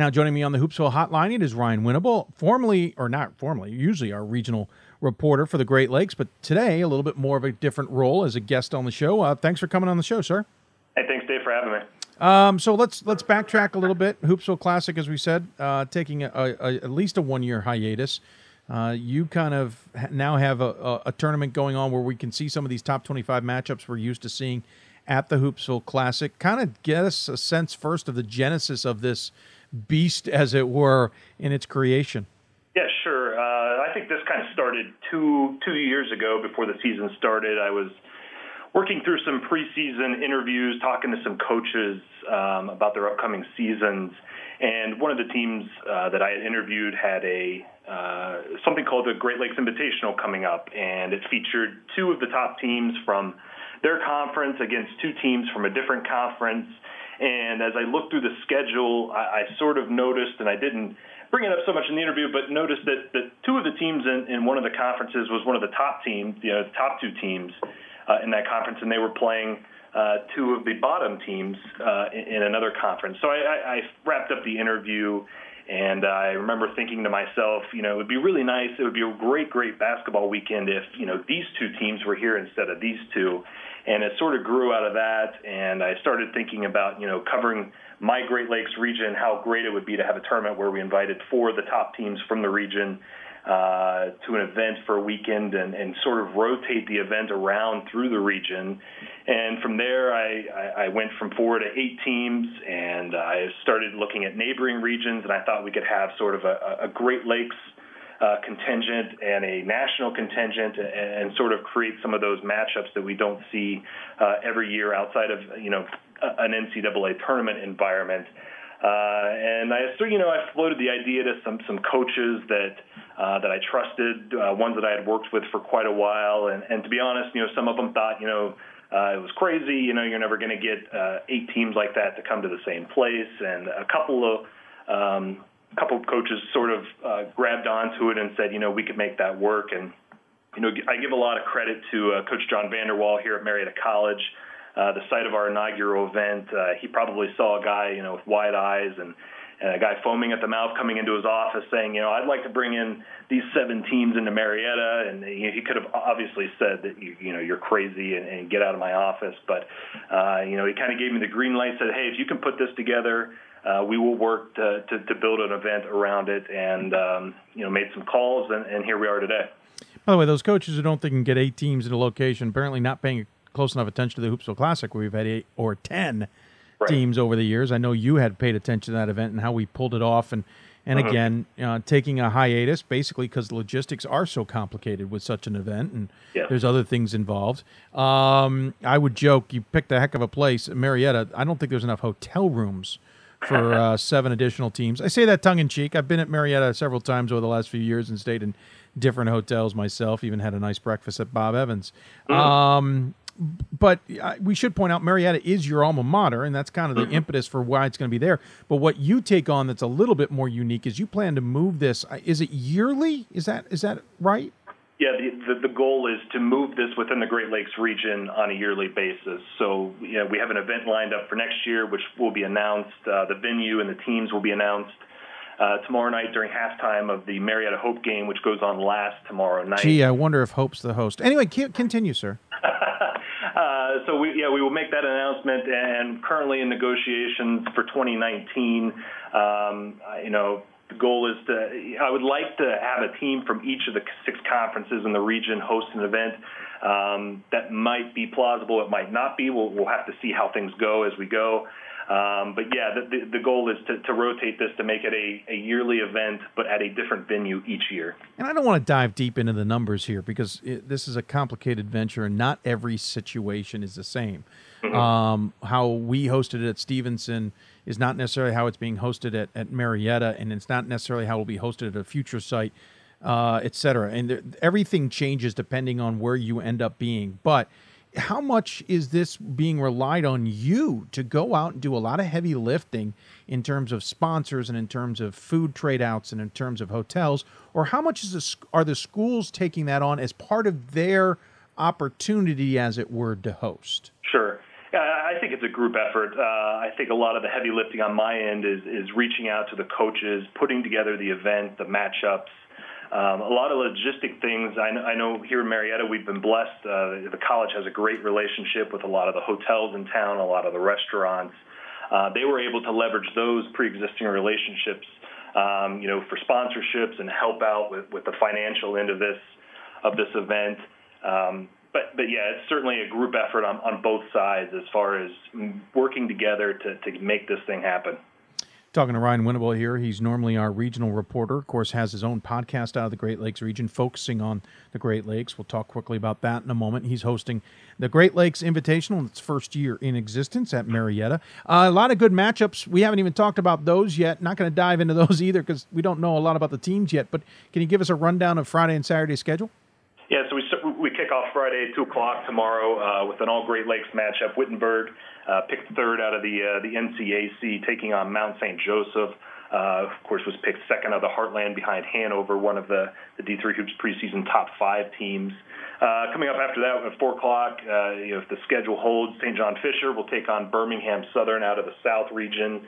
Now, joining me on the Hoopsville Hotline, it is Ryan Winnable, formerly, or not formerly, usually our regional reporter for the Great Lakes, but today a little bit more of a different role as a guest on the show. Uh, thanks for coming on the show, sir. Hey, thanks, Dave, for having me. Um, so let's let's backtrack a little bit. Hoopsville Classic, as we said, uh, taking a, a, a, at least a one year hiatus. Uh, you kind of now have a, a, tournament going on where we can see some of these top 25 matchups we're used to seeing at the Hoopsville Classic. Kind of get us a sense first of the genesis of this beast, as it were, in its creation? Yeah, sure. Uh, I think this kind of started two two years ago before the season started. I was working through some preseason interviews, talking to some coaches um, about their upcoming seasons, and one of the teams uh, that I had interviewed had a uh, something called the Great Lakes Invitational coming up, and it featured two of the top teams from their conference against two teams from a different conference and as I looked through the schedule, I, I sort of noticed, and I didn't bring it up so much in the interview, but noticed that, that two of the teams in, in one of the conferences was one of the top teams, you know, the top two teams uh, in that conference, and they were playing uh, two of the bottom teams uh, in, in another conference. So I, I, I wrapped up the interview. And I remember thinking to myself, you know, it would be really nice. It would be a great, great basketball weekend if, you know, these two teams were here instead of these two and it sort of grew out of that. And I started thinking about, you know, covering my Great Lakes region, how great it would be to have a tournament where we invited four of the top teams from the region uh, to an event for a weekend and, and sort of rotate the event around through the region. And from there, I, I, went from four to eight teams, and I started looking at neighboring regions, and I thought we could have sort of a, a Great Lakes uh, contingent and a national contingent and, and, sort of create some of those matchups that we don't see uh, every year outside of you know an NCAA tournament environment. Uh, and I, you know, I floated the idea to some some coaches that uh, that I trusted, uh, ones that I had worked with for quite a while, and, and to be honest, you know, some of them thought, you know, uh, it was crazy. You know, you're never going to get uh, eight teams like that to come to the same place, and a couple of um, a couple of coaches sort of uh, grabbed onto it and said, you know, we could make that work. And you know, I give a lot of credit to uh, Coach John Vanderwall here at Marietta College, uh, the site of our inaugural event. Uh, he probably saw a guy, you know, with wide eyes and, and a guy foaming at the mouth coming into his office saying, you know, I'd like to bring in these seven teams into Marietta. And he, he could have obviously said that, you, you know, you're crazy and, and get out of my office. But, uh, you know, he kind of gave me the green light, said, hey, if you can put this together, uh, we will work to, to, to, build an event around it, and um, you know, made some calls, and, and, here we are today. By the way, those coaches who don't think can get eight teams in a location, apparently not paying close enough attention to the Hoopsville Classic, where we've had eight or ten right. teams over the years. I know you had paid attention to that event and how we pulled it off, and and uh-huh. again, uh, taking a hiatus basically because logistics are so complicated with such an event, and yeah. there's other things involved. Um, I would joke you picked a heck of a place, Marietta. I don't think there's enough hotel rooms for uh, seven additional teams. I say that tongue in cheek. I've been at Marietta several times over the last few years and stayed in different hotels myself. Even had a nice breakfast at Bob Evans. Mm. Um, but uh, we should point out Marietta is your alma mater, and that's kind of the mm-hmm. impetus for why it's going to be there. But what you take on that's a little bit more unique is you plan to move this. Uh, is it yearly? Is that is that right? Yeah, the, the, the, goal is to move this within the Great Lakes region on a yearly basis. So, you know, we have an event lined up for next year, which will be announced. Uh, the venue and the teams will be announced uh, tomorrow night during halftime of the Marietta Hope game, which goes on last tomorrow night. Gee, I wonder if Hope's the host. Anyway, continue, sir. Uh, so we, yeah, we will make that announcement, and currently in negotiations for 2019. Um, you know, the goal is to I would like to have a team from each of the six conferences in the region host an event. Um, that might be plausible. It might not be. We'll, we'll have to see how things go as we go. Um, but yeah, the, the, the, goal is to, to rotate this to make it a, a yearly event, but at a different venue each year. And I don't want to dive deep into the numbers here because it, this is a complicated venture and not every situation is the same. Mm-hmm. Um, how we hosted it at Stevenson is not necessarily how it's being hosted at, at Marietta, and it's not necessarily how it will be hosted at a future site, uh, et cetera. And there, everything changes depending on where you end up being. But how much is this being relied on you to go out and do a lot of heavy lifting in terms of sponsors and in terms of food trade outs and in terms of hotels? Or how much is this, are the schools taking that on as part of their opportunity as it were to host? Sure. I think it's a group effort. Uh, I think a lot of the heavy lifting on my end is is reaching out to the coaches, putting together the event, the matchups, um, a lot of logistic things. I know, I know here in Marietta we've been blessed. Uh, the college has a great relationship with a lot of the hotels in town, a lot of the restaurants. Uh, they were able to leverage those pre-existing relationships, um, you know, for sponsorships and help out with, with the financial end of this of this event. Um, but but yeah, it's certainly a group effort on, on both sides as far as working together to, to make this thing happen. Talking to Ryan Winnable here. He's normally our regional reporter. Of course, has his own podcast out of the Great Lakes region, focusing on the Great Lakes. We'll talk quickly about that in a moment. He's hosting the Great Lakes Invitational in its first year in existence at Marietta. Uh, a lot of good matchups. We haven't even talked about those yet. Not going to dive into those either because we don't know a lot about the teams yet. But can you give us a rundown of Friday and Saturday schedule? Yeah, so we we kick off Friday two o'clock tomorrow uh, with an all Great Lakes matchup. Wittenberg uh, picked third out of the uh, the NCAC, taking on Mount St. Joseph. Uh, of course, was picked second of the Heartland behind Hanover, one of the, the D3 Hoops preseason top five teams. Uh, coming up after that at 4 o'clock, uh, you know, if the schedule holds, St. John Fisher will take on Birmingham Southern out of the South region.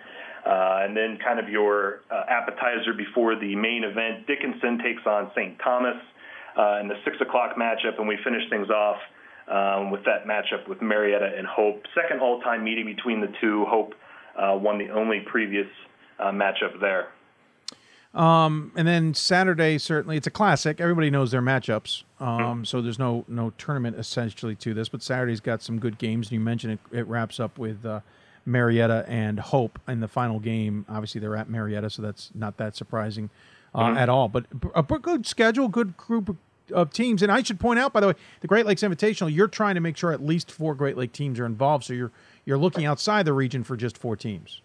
Uh, and then kind of your uh, appetizer before the main event, Dickinson takes on St. Thomas uh, in the 6 o'clock matchup, and we finish things off um, with that matchup with Marietta and Hope. Second all-time meeting between the two. Hope uh, won the only previous uh, matchup there. Um, and then Saturday, certainly, it's a classic. Everybody knows their matchups, um, so there's no no tournament essentially to this. But Saturday's got some good games. and You mentioned it, it wraps up with uh, Marietta and Hope in the final game. Obviously, they're at Marietta, so that's not that surprising mm-hmm. at all. But a good schedule, good group of teams. And I should point out, by the way, the Great Lakes Invitational, you're trying to make sure at least four Great Lake teams are involved. So you're you're looking outside the region for just four teams.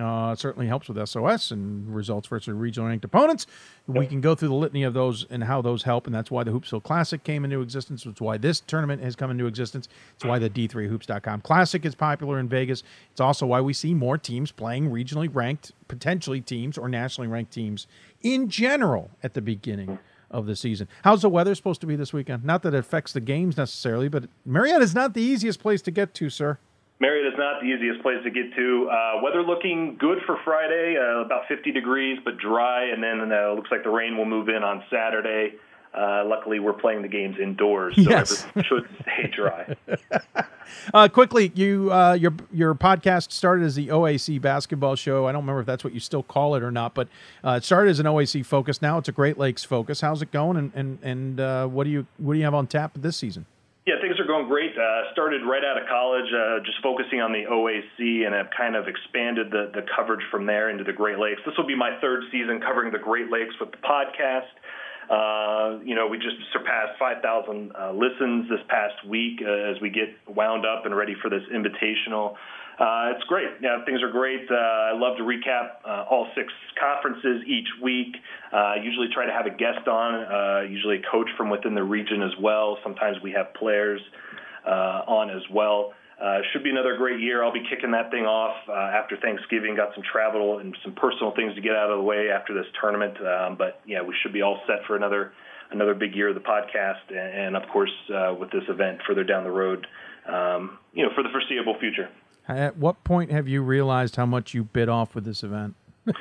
Uh, it certainly helps with SOS and results versus regional ranked opponents. We can go through the litany of those and how those help, and that's why the Hoopsville Classic came into existence. It's why this tournament has come into existence. It's why the D3Hoops.com Classic is popular in Vegas. It's also why we see more teams playing regionally ranked, potentially teams or nationally ranked teams in general at the beginning of the season. How's the weather supposed to be this weekend? Not that it affects the games necessarily, but Marietta is not the easiest place to get to, sir. Marietta is not the easiest place to get to. Uh, weather looking good for Friday, uh, about 50 degrees, but dry, and then uh, looks like the rain will move in on Saturday. Uh, luckily, we're playing the games indoors, so yes. it should stay dry. uh, quickly, you uh, your your podcast started as the OAC basketball show. I don't remember if that's what you still call it or not, but uh, it started as an OAC focus. Now it's a Great Lakes focus. How's it going? And and and uh, what do you what do you have on tap this season? Going great. Uh, started right out of college, uh, just focusing on the OAC, and have kind of expanded the, the coverage from there into the Great Lakes. This will be my third season covering the Great Lakes with the podcast. Uh, you know, we just surpassed 5,000 uh, listens this past week uh, as we get wound up and ready for this invitational. Uh, it's great. Yeah, things are great. Uh, I love to recap uh, all six conferences each week. Uh, usually try to have a guest on, uh, usually a coach from within the region as well. Sometimes we have players uh, on as well. Uh, should be another great year. I'll be kicking that thing off uh, after Thanksgiving. Got some travel and some personal things to get out of the way after this tournament. Um, but yeah, we should be all set for another another big year of the podcast, and, and of course uh, with this event further down the road, um, you know, for the foreseeable future. At what point have you realized how much you bit off with this event? I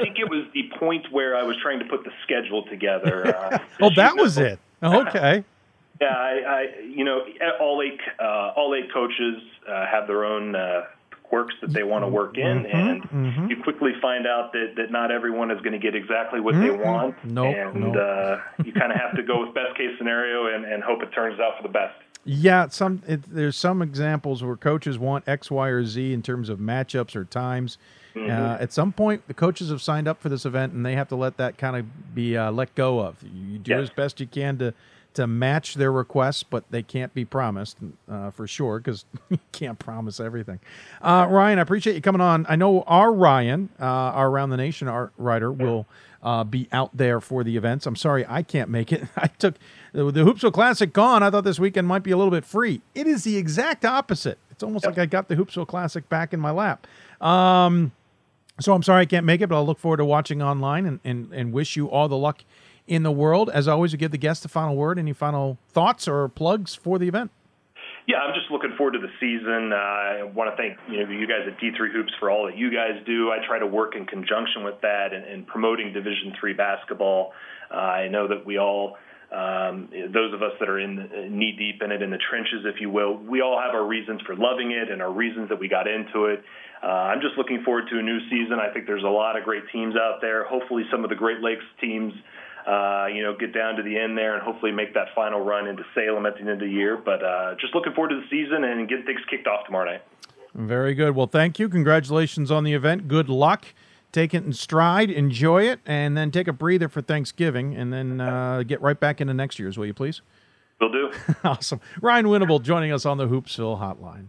think it was the point where I was trying to put the schedule together. Uh, oh, that was it. Okay. Yeah, I, I you know, all eight uh, all eight coaches uh, have their own uh, quirks that they want to work in, mm-hmm, and mm-hmm. you quickly find out that, that not everyone is going to get exactly what mm-hmm. they want. Nope, and nope. Uh, you kind of have to go with best case scenario and, and hope it turns out for the best. Yeah, some it, there's some examples where coaches want X, Y, or Z in terms of matchups or times. Mm-hmm. Uh, at some point, the coaches have signed up for this event, and they have to let that kind of be uh, let go of. You do yes. as best you can to to match their requests, but they can't be promised uh, for sure because you can't promise everything. Uh, Ryan, I appreciate you coming on. I know our Ryan, uh, our Around the Nation art writer, will uh, be out there for the events. I'm sorry I can't make it. I took the, the Hoopsville Classic gone. I thought this weekend might be a little bit free. It is the exact opposite. It's almost yep. like I got the Hoopsville Classic back in my lap. Um, so I'm sorry I can't make it, but I'll look forward to watching online and, and, and wish you all the luck in the world. As always, we give the guests the final word. Any final thoughts or plugs for the event? Yeah, I'm just looking forward to the season. Uh, I want to thank you know you guys at D3 Hoops for all that you guys do. I try to work in conjunction with that and, and promoting Division three basketball. Uh, I know that we all. Um, those of us that are in knee deep in it in the trenches, if you will, we all have our reasons for loving it and our reasons that we got into it. Uh, I'm just looking forward to a new season. I think there's a lot of great teams out there. Hopefully, some of the Great Lakes teams uh, you know, get down to the end there and hopefully make that final run into Salem at the end of the year. But uh, just looking forward to the season and getting things kicked off tomorrow night. Very good. Well, thank you. Congratulations on the event. Good luck. Take it in stride, enjoy it, and then take a breather for Thanksgiving, and then uh, get right back into next year's, will you please? Will do. awesome. Ryan Winnable joining us on the Hoopsville Hotline.